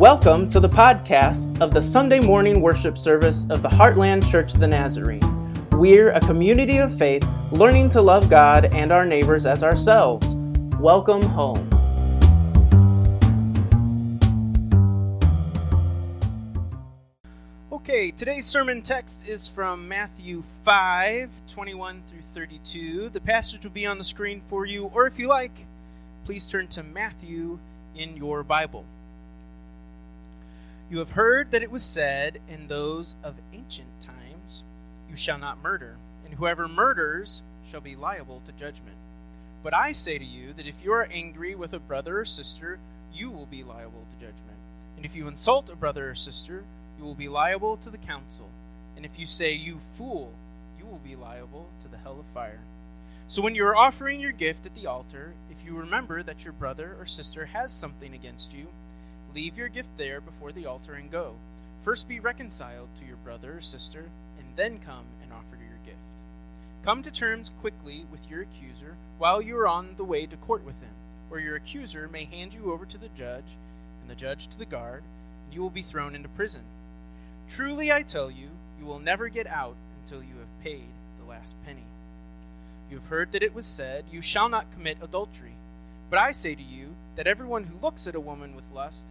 Welcome to the podcast of the Sunday morning worship service of the Heartland Church of the Nazarene. We're a community of faith learning to love God and our neighbors as ourselves. Welcome home. Okay, today's sermon text is from Matthew 5 21 through 32. The passage will be on the screen for you, or if you like, please turn to Matthew in your Bible. You have heard that it was said in those of ancient times, You shall not murder, and whoever murders shall be liable to judgment. But I say to you that if you are angry with a brother or sister, you will be liable to judgment. And if you insult a brother or sister, you will be liable to the council. And if you say, You fool, you will be liable to the hell of fire. So when you are offering your gift at the altar, if you remember that your brother or sister has something against you, Leave your gift there before the altar and go. First be reconciled to your brother or sister, and then come and offer your gift. Come to terms quickly with your accuser while you are on the way to court with him, or your accuser may hand you over to the judge, and the judge to the guard, and you will be thrown into prison. Truly I tell you, you will never get out until you have paid the last penny. You have heard that it was said, You shall not commit adultery. But I say to you that everyone who looks at a woman with lust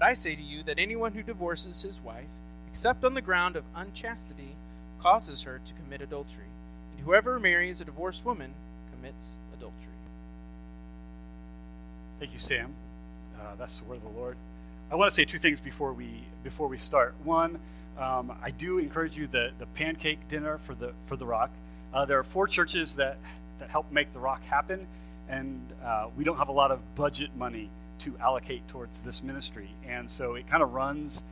But I say to you that anyone who divorces his wife, except on the ground of unchastity, causes her to commit adultery. And whoever marries a divorced woman commits adultery. Thank you, Sam. Uh, that's the word of the Lord. I want to say two things before we before we start. One, um, I do encourage you the the pancake dinner for the for the Rock. Uh, there are four churches that that help make the Rock happen, and uh, we don't have a lot of budget money to allocate towards this ministry. And so it kind of runs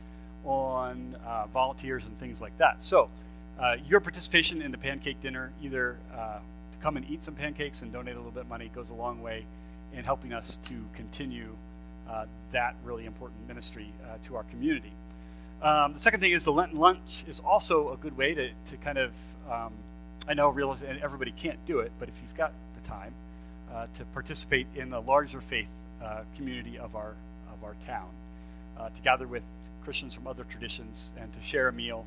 on uh, volunteers and things like that. So uh, your participation in the pancake dinner, either uh, to come and eat some pancakes and donate a little bit of money, goes a long way in helping us to continue uh, that really important ministry uh, to our community. Um, the second thing is the Lenten lunch is also a good way to, to kind of, um, I know realize, everybody can't do it, but if you've got the time, uh, to participate in the larger faith uh, community of our of our town, uh, to gather with Christians from other traditions and to share a meal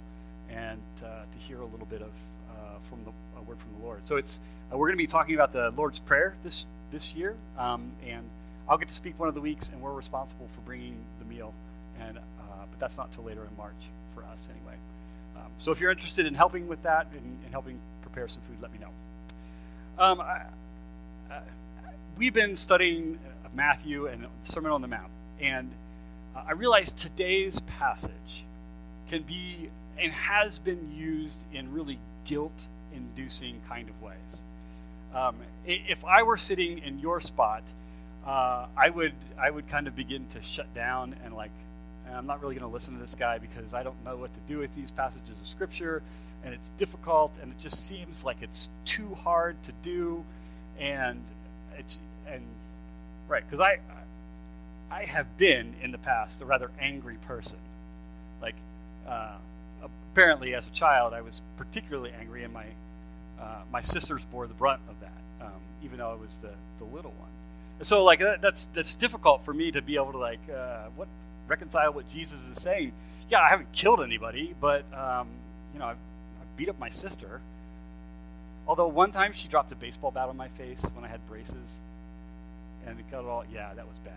and uh, to hear a little bit of uh, from the a word from the Lord. So it's we're going to be talking about the Lord's Prayer this this year, um, and I'll get to speak one of the weeks, and we're responsible for bringing the meal, and but that's not till later in March for us anyway. Um, so if you're interested in helping with that and, and helping prepare some food, let me know. Um, I, we've been studying Matthew and the Sermon on the Mount. And uh, I realize today's passage can be and has been used in really guilt inducing kind of ways. Um, if I were sitting in your spot, uh, I would I would kind of begin to shut down and like I'm not really going to listen to this guy because I don't know what to do with these passages of scripture and it's difficult and it just seems like it's too hard to do and it's and Right, because I, I have been in the past a rather angry person. Like, uh, apparently, as a child, I was particularly angry, and my uh, my sisters bore the brunt of that, um, even though I was the, the little one. And so, like, that, that's that's difficult for me to be able to like uh, what reconcile what Jesus is saying. Yeah, I haven't killed anybody, but um, you know, I've, I've beat up my sister. Although one time she dropped a baseball bat on my face when I had braces, and it got all. Yeah, that was bad.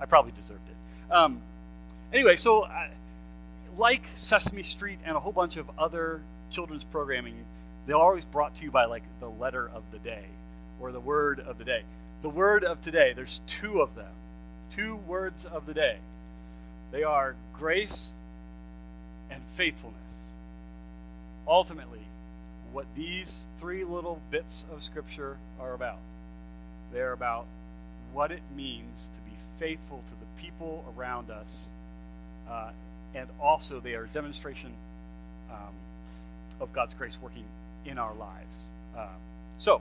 I probably deserved it. Um, anyway, so uh, like Sesame Street and a whole bunch of other children's programming, they're always brought to you by like the letter of the day or the word of the day. The word of today, there's two of them, two words of the day. They are grace and faithfulness. Ultimately, what these three little bits of scripture are about. They're about what it means to be faithful to the people around us uh, and also they are a demonstration um, of God's grace working in our lives. Uh, so,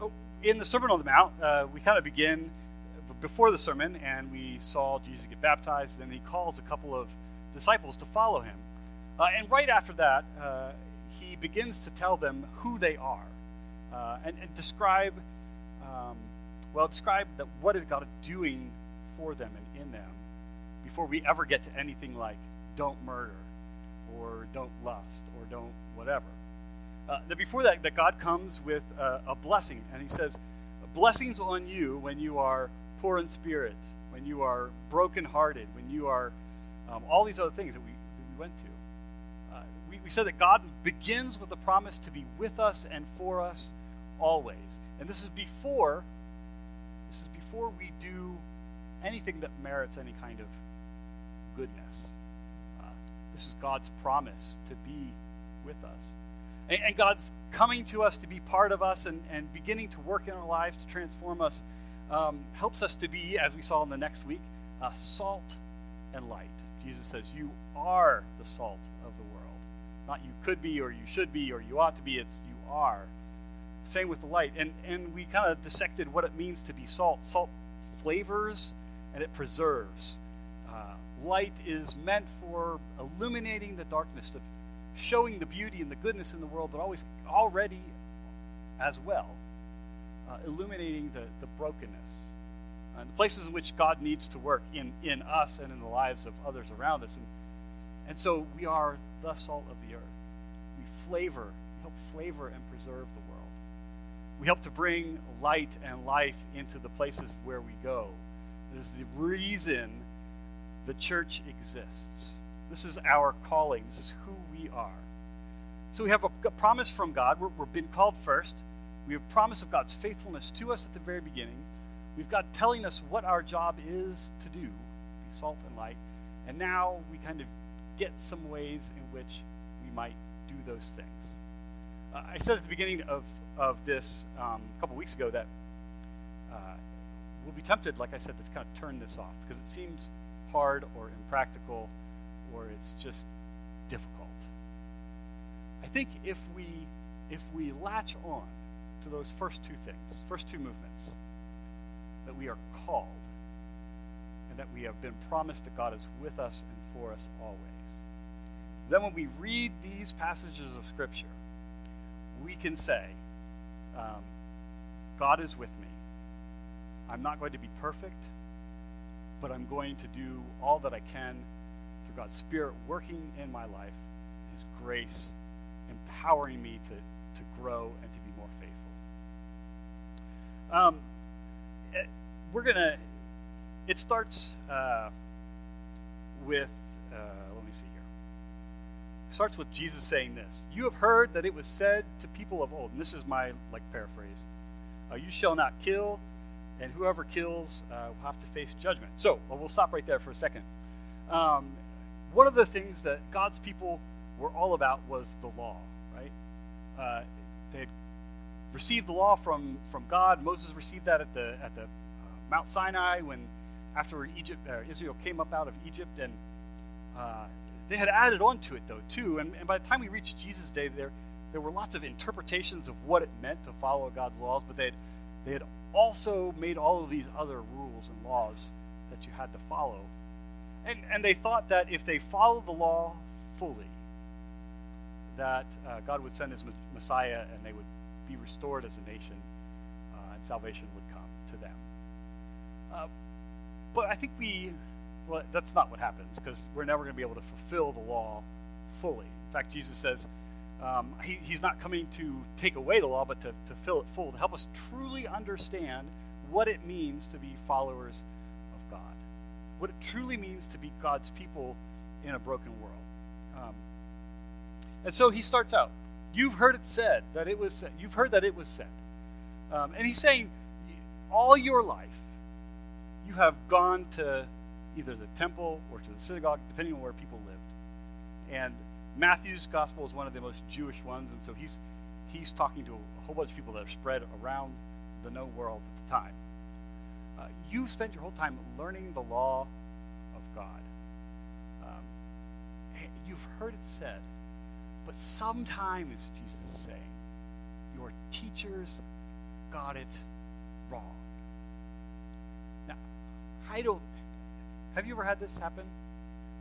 oh, in the Sermon on the Mount, uh, we kind of begin before the sermon, and we saw Jesus get baptized. Then he calls a couple of disciples to follow him. Uh, and right after that, uh, he begins to tell them who they are uh, and, and, describe, um, well, describe that what is God doing for them and in them before we ever get to anything like don't murder or don't lust or don't whatever. Uh, that before that, that God comes with a blessing, and He says, "Blessings on you when you are poor in spirit, when you are brokenhearted, when you are um, all these other things that we that we went to." Uh, we, we said that God begins with a promise to be with us and for us always, and this is before before we do anything that merits any kind of goodness. Uh, this is God's promise to be with us. And, and, God's coming to us to be part of us and, and beginning to work in our lives to transform us um, helps us to be, as we saw in the next week, uh, salt and light. Jesus says, You are the salt of the world. Not you could be, or you should be, or you ought to be. It's you are. Same with the light. And, and we kind of dissected what it means to be salt. Salt flavors and it preserves. Uh, light is meant for illuminating the darkness, of showing the beauty and the goodness in the world, but always already as well, uh, illuminating the, the brokenness. And the places in which God needs to work in, in us and in the lives of others around us. And, and so we are the salt of the earth. We flavor, we help flavor and preserve the world. We help to bring light and life into the places where we go. This is the reason the church exists. This is our calling. This is who we are. So we have a, promise from God. We're, we're been called first. We have a promise of God's faithfulness to us at the very beginning. We've got telling us what our job is to do, be salt and light. And now we kind of get some ways in which we might do those things. Uh, I said at the beginning of, of this um, a couple weeks ago that uh, we'll be tempted, like I said, to kind of turn this off because it seems hard or impractical or it's just difficult. I think if we if we latch on to those first two things, first two movements, that we are called and that we have been promised that God is with us and for us always. Then when we read these passages of Scripture, we can say, um, God is with me. I'm not going to be perfect, but I'm going to do all that I can through God's Spirit working in my life, His grace empowering me to, to grow and to be more faithful. Um, it, we're going to, it starts uh, with, uh, let me see here. Starts with Jesus saying this You have heard that it was said to people of old, and this is my like paraphrase uh, You shall not kill and whoever kills uh, will have to face judgment. So, well, we'll stop right there for a second. Um, one of the things that God's people were all about was the law, right? Uh, they had received the law from, from God. Moses received that at the at the uh, Mount Sinai when after Egypt uh, Israel came up out of Egypt, and uh, they had added on to it though too. And, and by the time we reached Jesus' day, there there were lots of interpretations of what it meant to follow God's laws, but they had, they had also made all of these other rules and laws that you had to follow. And, and they thought that if they followed the law fully, that uh, God would send his Messiah and they would be restored as a nation uh, and salvation would come to them. Uh, but I think we, well, that's not what happens because we're never going to be able to fulfill the law fully. In fact, Jesus says, um, he, he's not coming to take away the law, but to, to fill it full, to help us truly understand what it means to be followers of God, what it truly means to be God's people in a broken world. Um, and so he starts out. You've heard it said that it was said. You've heard that it was said. Um, and he's saying, all your life, you have gone to either the temple or to the synagogue, depending on where people lived. And Matthew's gospel is one of the most Jewish ones, and so he's he's talking to a whole bunch of people that are spread around the known world at the time. Uh, you've spent your whole time learning the law of God. Uh, you've heard it said, but sometimes, Jesus is saying, your teachers got it wrong. Now, I don't. Have you ever had this happen?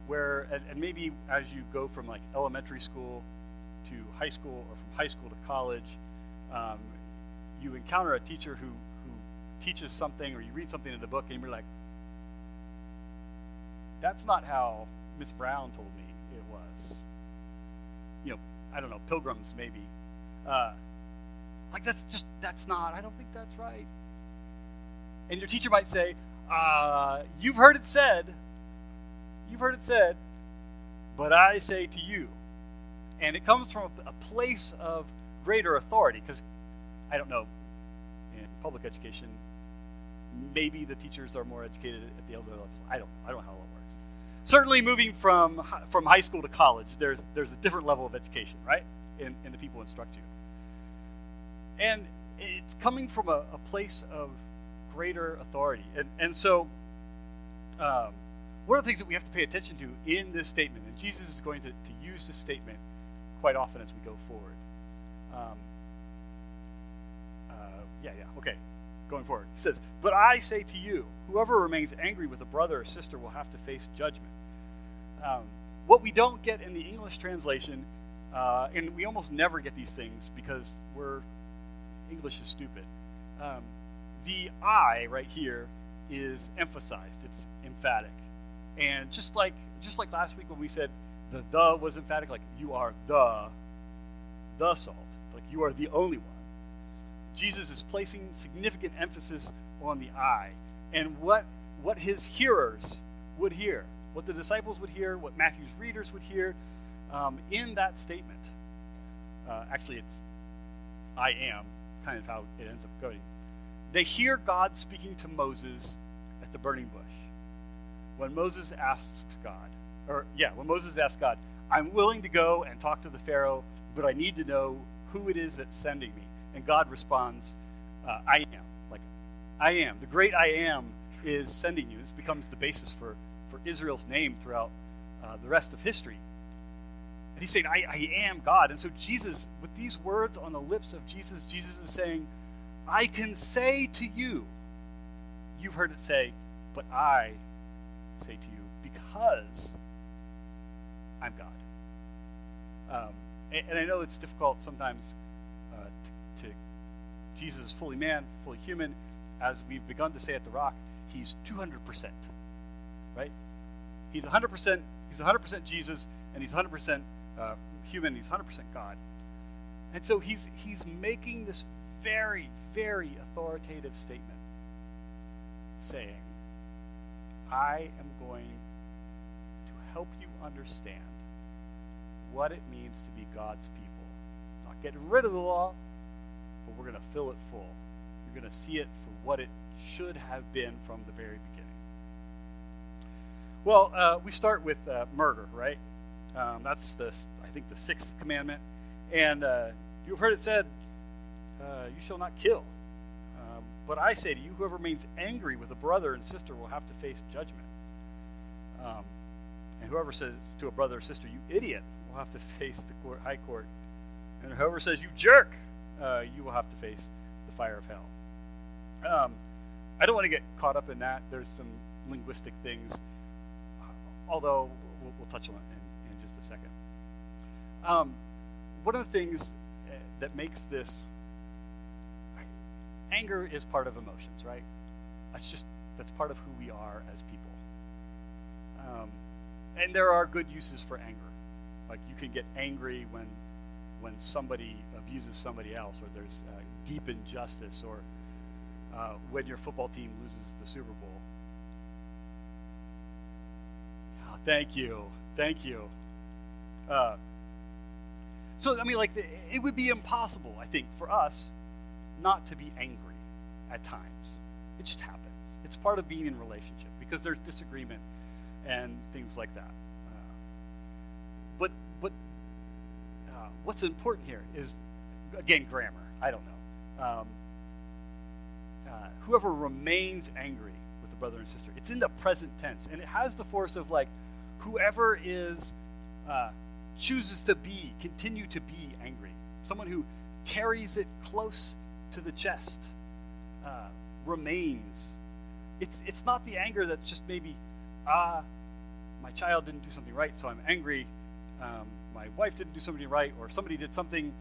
Where, and, maybe as you go from like elementary school to high school or from high school to college, um, you encounter a teacher who, who teaches something or you read something in the book and you're like, that's not how Miss Brown told me it was. You know, I don't know, pilgrims maybe. Uh, like that's just that's not. I don't think that's right. And your teacher might say, uh, "You've heard it said. You've heard it said, but I say to you." And it comes from a, place of greater authority because I don't know in public education maybe the teachers are more educated at the elder levels. I don't I don't know how it works. Certainly, moving from from high school to college, there's there's a different level of education, right? In, in the people instruct you. And it's coming from a, a place of greater authority. And, and so, um, one of the things that we have to pay attention to in this statement, and Jesus is going to, to use this statement quite often as we go forward. Um, uh, yeah, yeah, okay. Going forward. He says, But I say to you, whoever remains angry with a brother or sister will have to face judgment. Um, what we don't get in the English translation, uh, and we almost never get these things because we're English is stupid. Um, the I right here is emphasized. It's emphatic, and just like just like last week when we said the the was emphatic, like you are the the salt, like you are the only one. Jesus is placing significant emphasis on the I, and what what his hearers would hear, what the disciples would hear, what Matthew's readers would hear um, in that statement. Uh, actually, it's I am kind of how it ends up going. They hear God speaking to Moses at the burning bush. When Moses asks God, or yeah, when Moses asks God, I'm willing to go and talk to the Pharaoh, but I need to know who it is that's sending me. And God responds, uh, I am. Like, I am. The great I am is sending you. This becomes the basis for, for Israel's name throughout uh, the rest of history. And he's saying, I, I am God. And so, Jesus, with these words on the lips of Jesus, Jesus is saying, I can say to you, you've heard it say, but I say to you, because I'm God. Um, and, and, I know it's difficult sometimes uh, to, to, Jesus is fully man, fully human. As we've begun to say at the Rock, he's 200%, right? He's 100%, he's 100% Jesus, and he's 100% uh, human, he's 100% God. And so he's, he's making this very, very authoritative statement saying, I am going to help you understand what it means to be God's people. Not getting rid of the law, but we're going to fill it full. You're going to see it for what it should have been from the very beginning. Well, uh, we start with uh, murder, right? Um, that's the, I think, the sixth commandment. And uh, you've heard it said, uh, "You shall not kill." Um, but I say to you, whoever remains angry with a brother and sister will have to face judgment. Um, and whoever says to a brother or sister, "You idiot," will have to face the court, high court. And whoever says, "You jerk," uh, you will have to face the fire of hell. Um, I don't want to get caught up in that. There's some linguistic things, although we'll, we'll touch on it in, in just a second. Um, one of the things uh, that makes this anger is part of emotions, right? That's just that's part of who we are as people. Um, and there are good uses for anger. Like you can get angry when when somebody abuses somebody else, or there's uh, deep injustice, or uh, when your football team loses the Super Bowl. Oh, thank you, thank you. Uh, so, I mean, like, it would be impossible, I think, for us not to be angry at times. It just happens. It's part of being in relationship because there's disagreement and things like that. Uh, but, but uh, what's important here is, again, grammar. I don't know. Um, uh, whoever remains angry with a brother and sister, it's in the present tense, and it has the force of like, whoever is uh, chooses to be, continue to be angry. Someone who carries it close to the chest, uh, remains. It's, it's not the anger that's just maybe, ah, my child didn't do something right, so I'm angry. Um, my wife didn't do something right, or somebody did something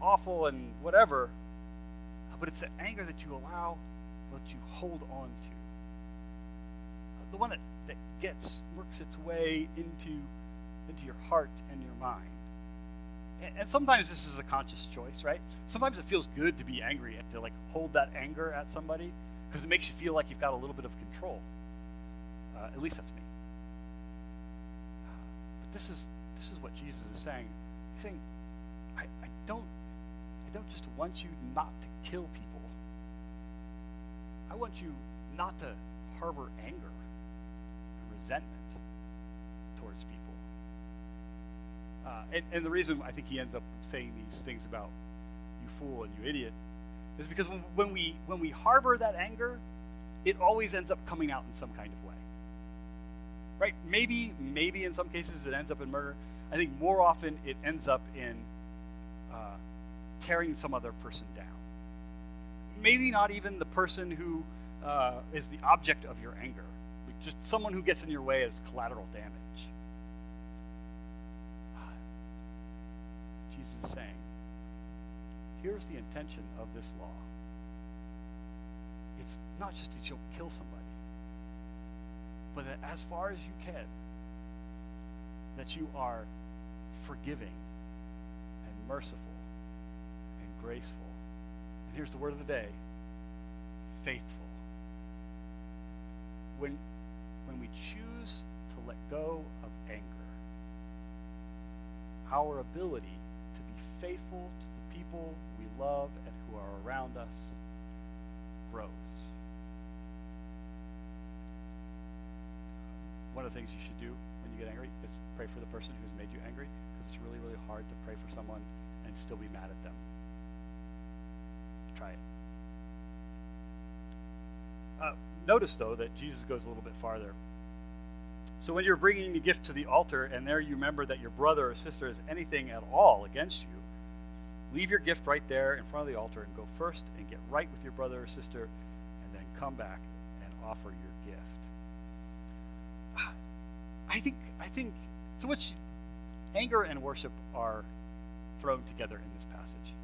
awful and whatever. But it's the anger that you allow, that you hold on to. The one that, that gets, works its way into, into your heart and your mind. And, sometimes this is a conscious choice, right? Sometimes it feels good to be angry and to like hold that anger at somebody because it makes you feel like you've got a little bit of control. Uh, at least that's me. But this is this is what Jesus is saying. He's saying, I, I don't I don't just want you not to kill people. I want you not to harbor anger and resentment towards people. Uh, and, and the reason I think he ends up saying these things about you fool and you idiot is because when, when we when we harbor that anger, it always ends up coming out in some kind of way. Right? Maybe maybe in some cases it ends up in murder. I think more often it ends up in uh, tearing some other person down. Maybe not even the person who uh, is the object of your anger, just someone who gets in your way as collateral damage. Jesus is saying, here's the intention of this law. It's not just that you'll kill somebody, but that as far as you can, that you are forgiving and merciful and graceful. And here's the word of the day faithful. When, when we choose to let go of anger, our ability faithful to the people we love and who are around us grows. One of the things you should do when you get angry is pray for the person who's made you angry because it's really, really hard to pray for someone and still be mad at them. Try it. Uh, notice, though, that Jesus goes a little bit farther. So when you're bringing the gift to the altar and there you remember that your brother or sister has anything at all against you, leave your gift right there in front of the altar and go first and get right with your brother or sister and then come back and offer your gift. I think I think so much anger and worship are thrown together in this passage.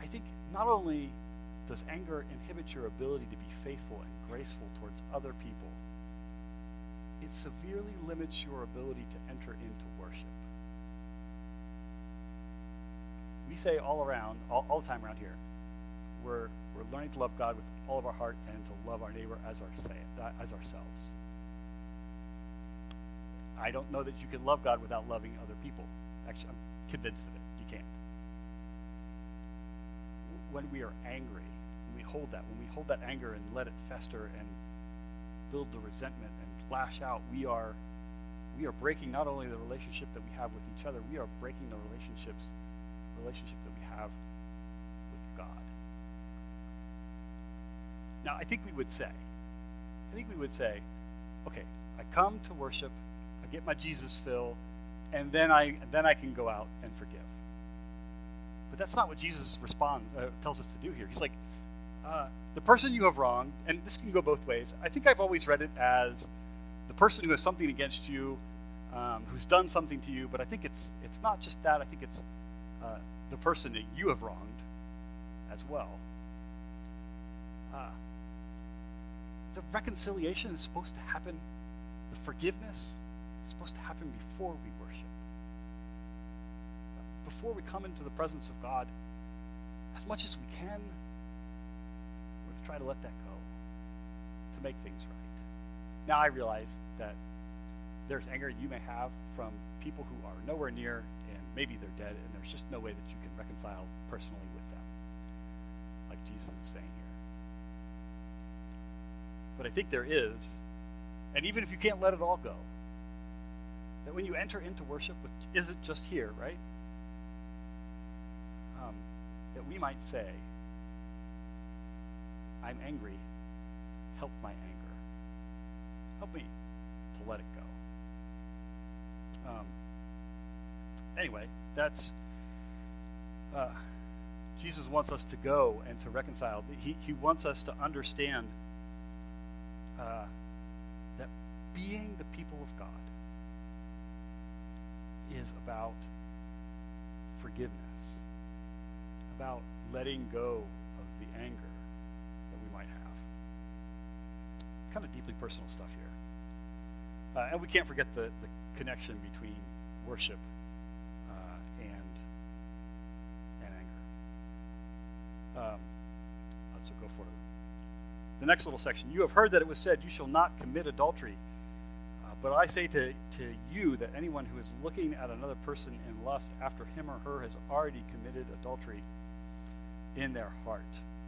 I think not only does anger inhibit your ability to be faithful and graceful towards other people, it severely limits your ability to enter into worship. We say all around, all, all the time around here, we're, we're learning to love God with all of our heart and to love our neighbor as, our, uh, as ourselves. I don't know that you can love God without loving other people. Actually, I'm convinced of it. You can't. When we are angry, when we hold that, when we hold that anger and let it fester and build the resentment and lash out, we are we are breaking not only the relationship that we have with each other, we are breaking the relationships relationship that we have with God. Now, I think we would say, I think we would say, okay, I come to worship, I get my Jesus fill, and then I then I can go out and forgive. But that's not what Jesus responds uh, tells us to do here. He's like, uh, the person you have wronged, and this can go both ways. I think I've always read it as the person who has something against you, um, who's done something to you. But I think it's it's not just that. I think it's uh, the person that you have wronged as well. Uh, the reconciliation is supposed to happen. The forgiveness is supposed to happen before we worship. Before we come into the presence of God, as much as we can, we're to try to let that go to make things right. Now, I realize that there's anger you may have from people who are nowhere near and maybe they're dead, and there's just no way that you can reconcile personally with them, like Jesus is saying here. But I think there is, and even if you can't let it all go, that when you enter into worship, which isn't just here, right? Um, that we might say, I'm angry, help my anger. Um, anyway, that's uh, Jesus wants us to go and to reconcile. He, he wants us to understand uh, that being the people of God is about forgiveness, about letting go of the anger that we might have. Kind of deeply personal stuff here. Uh, and we can't forget the, the connection between worship uh, and, and anger. Um, let's go for. The next little section. You have heard that it was said, You shall not commit adultery. Uh, but I say to, to you that anyone who is looking at another person in lust after him or her has already committed adultery in their heart.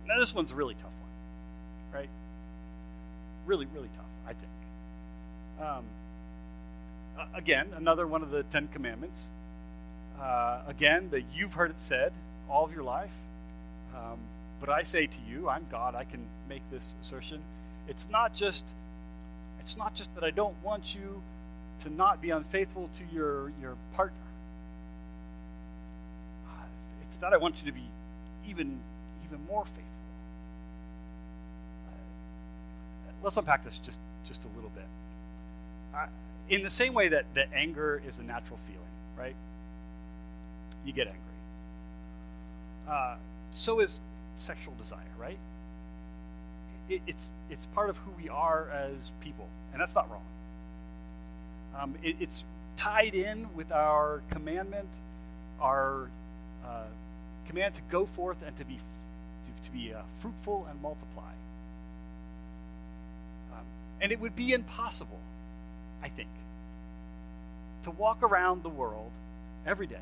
Now, this one's a really tough one, right? Really, really tough, I think. Um, again, another one of the Ten Commandments. Uh, again, that you've heard it said all of your life. Um, but I say to you, I'm God. I can make this assertion. It's not just. It's not just that I don't want you to not be unfaithful to your your partner. Uh, it's that I want you to be even even more faithful. Uh, let's unpack this just just a little bit. Uh, in the same way that, that anger is a natural feeling, right? You get angry. Uh, so is sexual desire, right? It, it's it's part of who we are as people, and that's not wrong. Um, it, it's tied in with our commandment, our uh, command to go forth and to be to, to be uh, fruitful and multiply. Um, and it would be impossible, I think, to walk around the world every day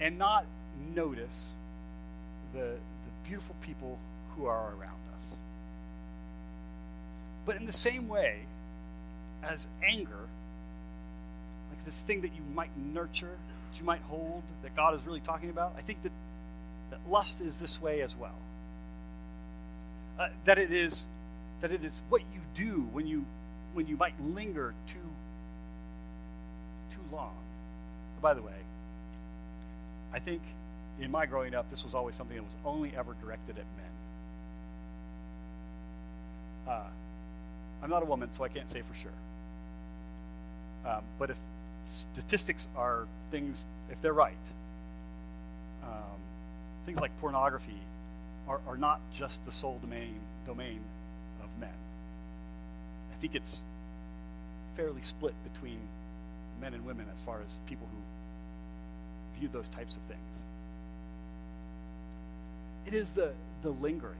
and not notice the, the beautiful people who are around us. But in the same way as anger, like this thing that you might nurture, that you might hold, that God is really talking about, I think that, that lust is this way as well. Uh, that it is that it is what you do when you when you might linger too too long. by the way, I think in my growing up, this was always something that was only ever directed at men. Uh, I'm not a woman, so I can't say for sure. Um, but if statistics are things, if they're right, um, things like pornography are, are not just the sole domain domain think it's fairly split between men and women as far as people who view those types of things. It is the, the lingering.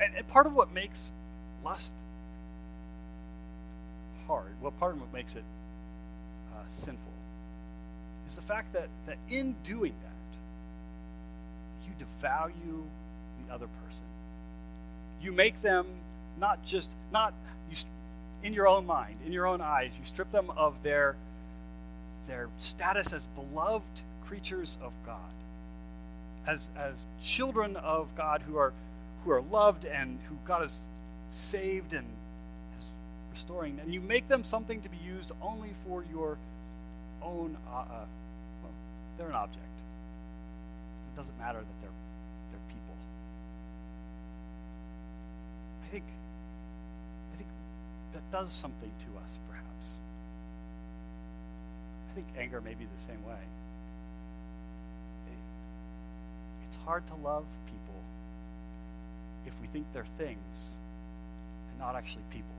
And, and part of what makes lust hard, well, part of what makes it uh, sinful, is the fact that, that in doing that, you devalue the other person. You make them not just, not, you, in your own mind, in your own eyes, you strip them of their, their status as beloved creatures of God, as, as children of God who are, who are loved and who God has saved and is restoring, and you make them something to be used only for your own, uh, uh, well, they're an object. It doesn't matter that they're, they're people. I think does something to us, perhaps. I think anger may be the same way. It's hard to love people if we think they're things and not actually people.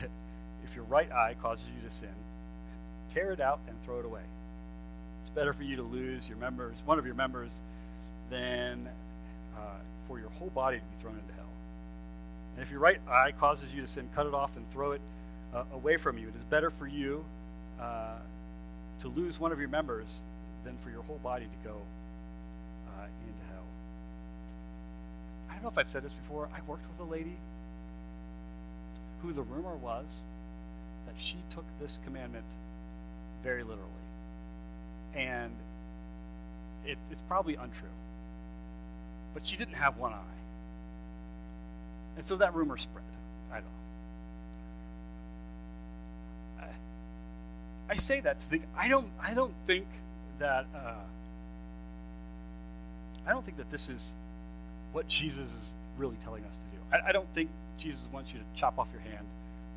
if your right eye causes you to sin, tear it out and throw it away. It's better for you to lose your members, one of your members, than uh, for your whole body to be thrown into hell. And if your right eye causes you to sin, cut it off and throw it uh, away from you. It is better for you uh, to lose one of your members than for your whole body to go uh, into hell. I don't know if I've said this before. I worked with a lady who the rumor was that she took this commandment very literally. And it, it's probably untrue but she didn't have one eye. And so that rumor spread. I don't know. I, I say that to think I don't I don't think that uh, I don't think that this is what Jesus is really telling us to do. I, I don't think Jesus wants you to chop off your hand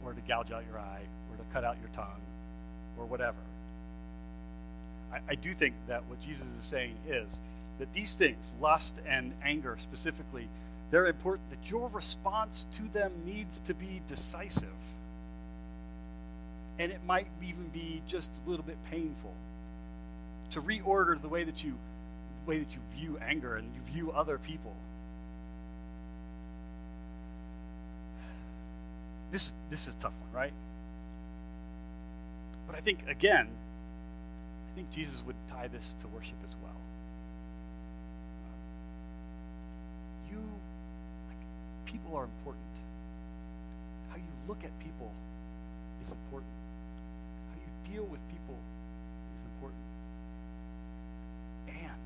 or to gouge out your eye or to cut out your tongue or whatever. I, I do think that what Jesus is saying is that these things, lust and anger specifically, they're important, that your response to them needs to be decisive. And it might even be just a little bit painful to reorder the way that you way that you view anger and you view other people. This this is a tough one, right? But I think again, I think Jesus would tie this to worship as well. People are important. How you look at people is important. How you deal with people is important. And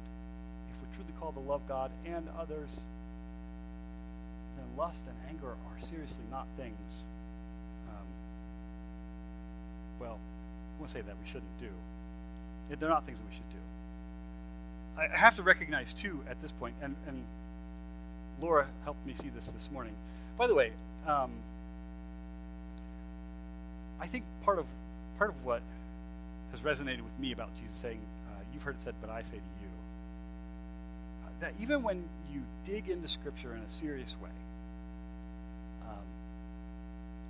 if we're truly called to love God and others, then lust and anger are seriously not things. Um, well, I won't say that we shouldn't do. They're not things that we should do. I have to recognize, too, at this point, and, and Laura helped me see this this morning. By the way, um, I think part of part of what has resonated with me about Jesus saying, uh, "You've heard it said, but I say to you," uh, that even when you dig into Scripture in a serious way, um,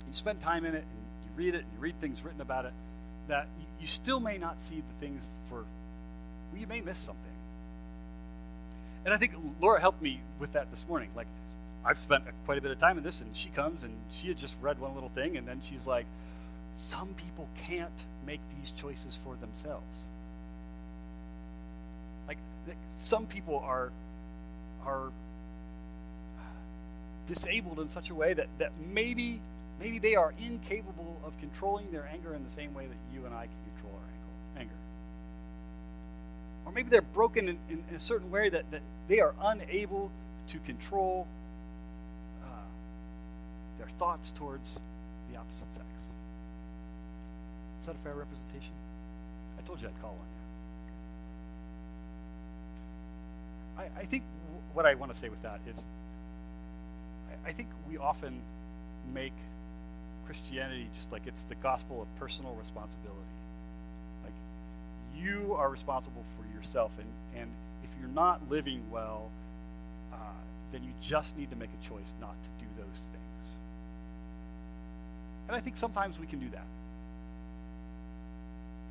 you spend time in it and you read it and you read things written about it, that you still may not see the things for, well, you may miss something. And I think Laura helped me with that this morning. Like, I've spent quite a bit of time in this, and she comes and she had just read one little thing, and then she's like, some people can't make these choices for themselves. Like, some people are are disabled in such a way that, that maybe maybe they are incapable of controlling their anger in the same way that you and I can control our anger. Or maybe they're broken in, in, in a certain way that, that they are unable to control uh, their thoughts towards the opposite sex. Is that a fair representation? I told you I'd call on you. I, I think w- what I want to say with that is I, I think we often make Christianity just like it's the gospel of personal responsibility. Like you are responsible for yourself, and and if you're not living well, uh, then you just need to make a choice not to do those things. And I think sometimes we can do that,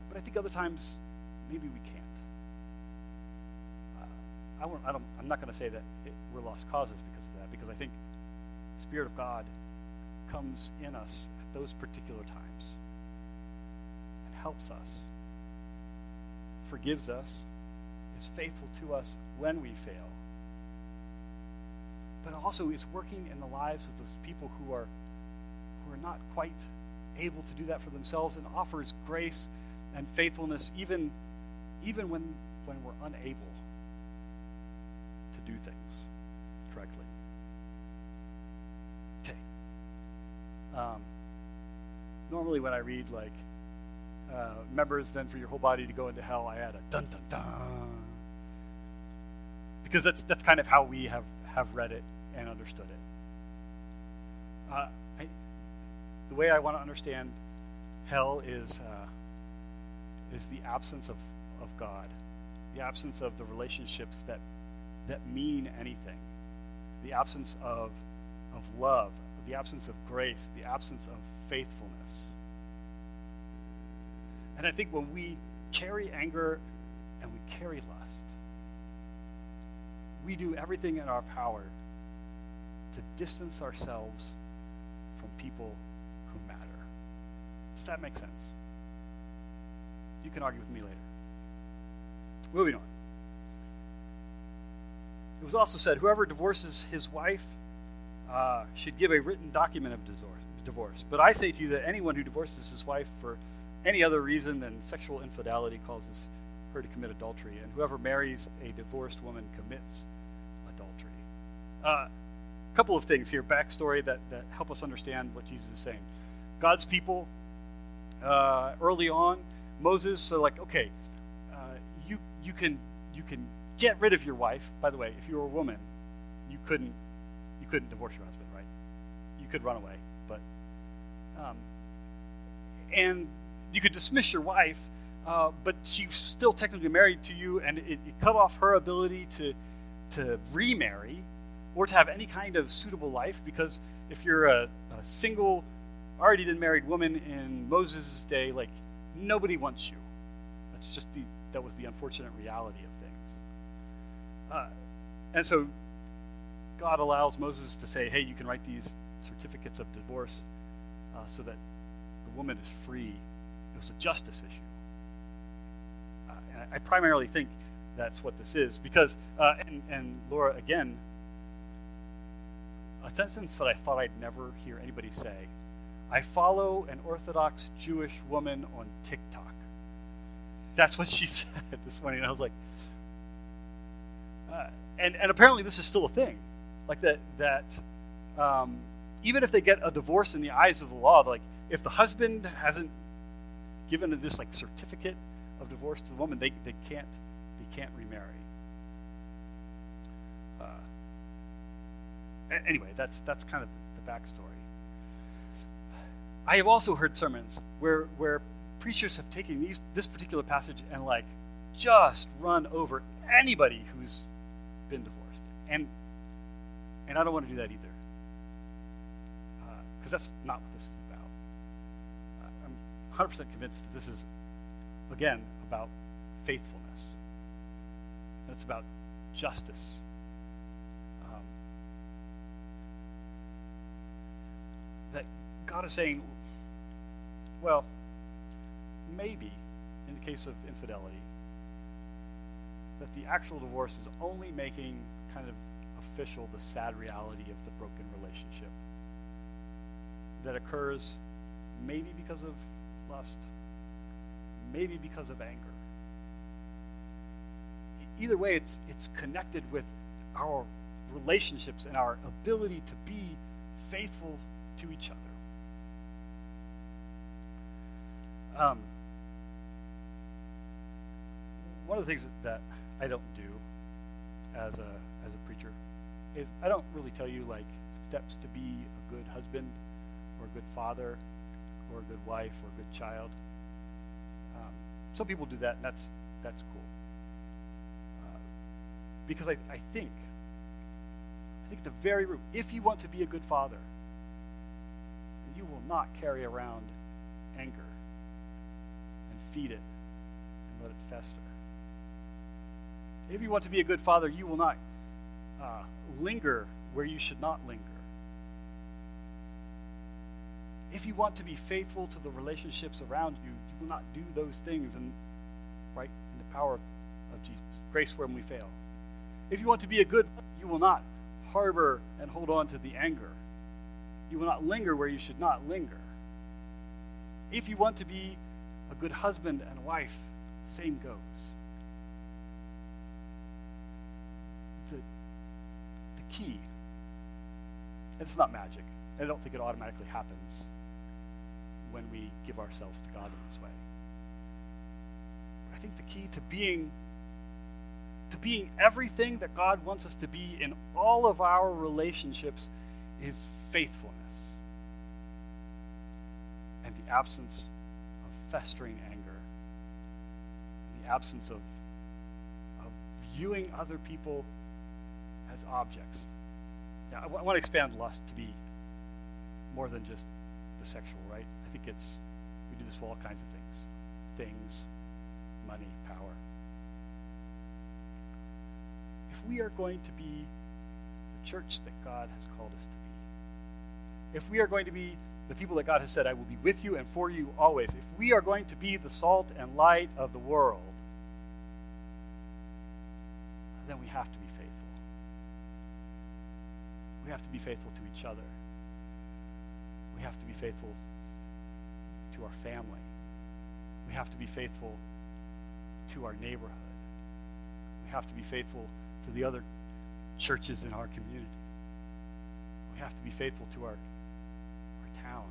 but I think other times maybe we can't. Uh, I, won't, I don't, I'm not going to say that it, we're lost causes because of that, because I think the Spirit of God comes in us at those particular times and helps us, forgives us, is faithful to us when we fail, but also is working in the lives of those people who are who are not quite able to do that for themselves and offers grace and faithfulness even even when when we're unable to do things correctly. Um, normally, when I read like uh, members then for your whole body to go into hell, I add a dun dun dun because that's that's kind of how we have have read it and understood it. Uh, I, the way I want to understand hell is uh, is the absence of, of God, the absence of the relationships that that mean anything, the absence of of love, the absence of grace, the absence of faithfulness. And I think when we carry anger and we carry lust, we do everything in our power to distance ourselves from people who matter. Does that make sense? You can argue with me later. Moving on. It was also said whoever divorces his wife uh, should give a written document of divorce. But I say to you that anyone who divorces his wife for any other reason than sexual infidelity causes her to commit adultery, and whoever marries a divorced woman commits adultery. Uh, a couple of things here, backstory that, that help us understand what Jesus is saying. God's people, uh, early on, Moses said, like, okay, uh, you, you, can, you can get rid of your wife. By the way, if you were a woman, you couldn't, you couldn't divorce your husband, right? You could run away, but, um, and you could dismiss your wife, uh, but she's still technically married to you, and it, it cut off her ability to, to remarry or to have any kind of suitable life because if you're a, a single, already been married woman in Moses' day, like nobody wants you. That's just the that was the unfortunate reality of things. Uh, and so God allows Moses to say, "Hey, you can write these certificates of divorce uh, so that the woman is free." It was a justice issue. I primarily think that's what this is because, uh, and, and Laura again a sentence that I thought I'd never hear anybody say. I follow an Orthodox Jewish woman on TikTok. That's what she said this morning. And I was like, uh, and, and apparently this is still a thing. Like that, that um, even if they get a divorce in the eyes of the law, like if the husband hasn't given this like certificate of divorce to the woman, they, they can't they can't remarry. anyway, that's that's kind of the backstory. I have also heard sermons where where preachers have taken these this particular passage and like just run over anybody who's been divorced, and and I don't want to do that either, because uh, that's not what this is about. I'm 100% convinced that this is again about faithfulness. It's about justice Um God is saying, well, maybe in the case of infidelity, that the actual divorce is only making kind of official the sad reality of the broken relationship that occurs maybe because of lust, maybe because of anger. Either way, it's, it's connected with our relationships and our ability to be faithful to each other. Um, one of the things that I don't do as a as a preacher is I don't really tell you like steps to be a good husband or a good father or a good wife or a good child. Um, some people do that, and that's that's cool. Uh, because I, I think I think the very root, if you want to be a good father, you will not carry around anger and feed it and let it fester. If you want to be a good father, you will not uh, linger where you should not linger. If you want to be faithful to the relationships around you, you will not do those things and right in the power of, Jesus. Grace when we fail. If you want to be a good, you will not harbor and hold on to the anger. You will not linger where you should not linger. If you want to be a good husband and wife, same goes. The, the key, it's not magic. I don't think it automatically happens when we give ourselves to God in this way. But I think the key to being to being everything that God wants us to be in all of our relationships is faithfulness and the absence of festering anger, the absence of, of viewing other people as objects. Now, I, w- I want to expand lust to be more than just the sexual, right? I think it's, we do this for all kinds of things things, money, power. If we are going to be the church that God has called us to be, if we are going to be the people that God has said, I will be with you and for you always. If we are going to be the salt and light of the world, then we have to be faithful. We have to be faithful to each other. We have to be faithful to our family. We have to be faithful to our neighborhood. We have to be faithful to the other churches in our community. we have to be faithful to our, our town,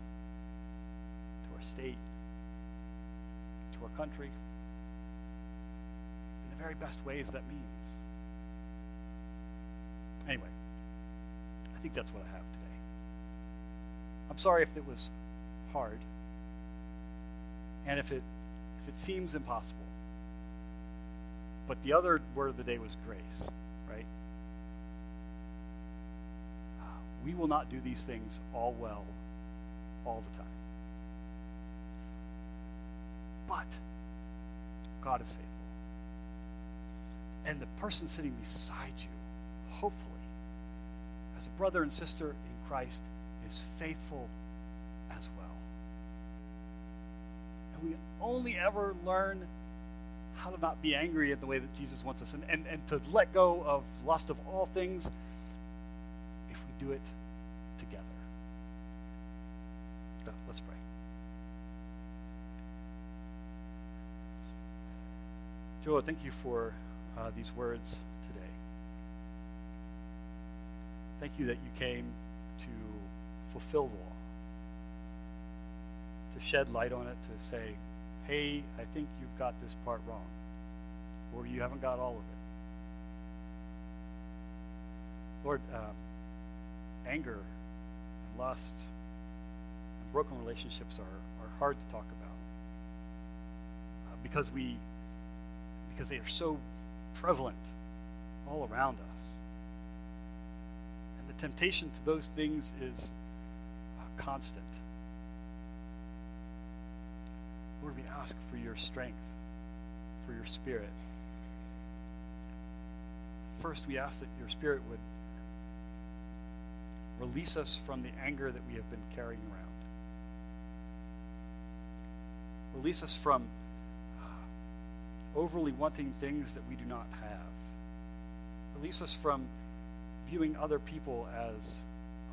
to our state, to our country, in the very best ways that means. Anyway, I think that's what I have today. I'm sorry if it was hard and if it if it seems impossible. But the other word of the day was grace, right? We will not do these things all well all the time. But God is faithful. And the person sitting beside you, hopefully, as a brother and sister in Christ, is faithful as well. And we only ever learn how to not be angry in the way that Jesus wants us and, and, and to let go of lust of all things if we do it together. let's pray. Joe, thank you for uh, these words today. Thank you that you came to fulfill the law, to shed light on it, to say, hey, I think you've got this part wrong, or you haven't got all of it. Lord, um, anger and lust and broken relationships are, are hard to talk about uh, because we because they are so prevalent all around us. And the temptation to those things is constant. Lord, we ask for your strength, for your spirit. First, we ask that your spirit would release us from the anger that we have been carrying around. Release us from uh, overly wanting things that we do not have. Release us from viewing other people as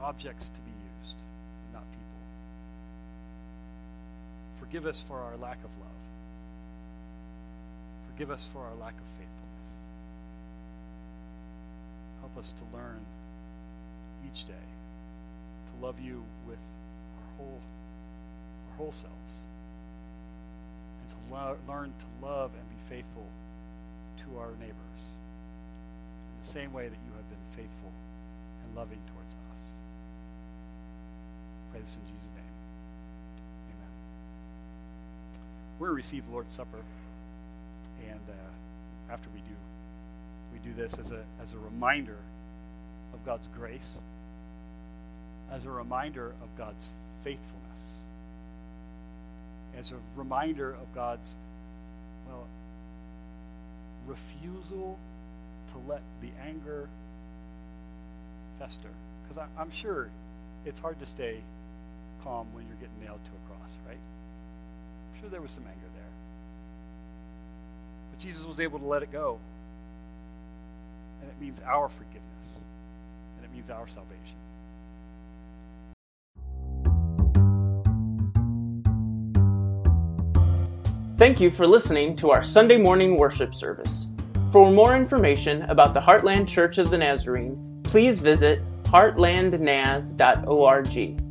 objects to be Forgive us for our lack of love. Forgive us for our lack of faithfulness. Help us to learn each day to love you with our whole, our whole selves and to lo- learn to love and be faithful to our neighbors in the same way that you have been faithful and loving towards us. Pray this in Jesus' to receive the Lord's Supper, and uh, after we do, we do this as a as a reminder of God's grace, as a reminder of God's faithfulness, as a reminder of God's well refusal to let the anger fester. Because I'm sure it's hard to stay calm when you're getting nailed to a cross, right? Sure there was some anger there. But Jesus was able to let it go. And it means our forgiveness. And it means our salvation. Thank you for listening to our Sunday morning worship service. For more information about the Heartland Church of the Nazarene, please visit heartlandnaz.org.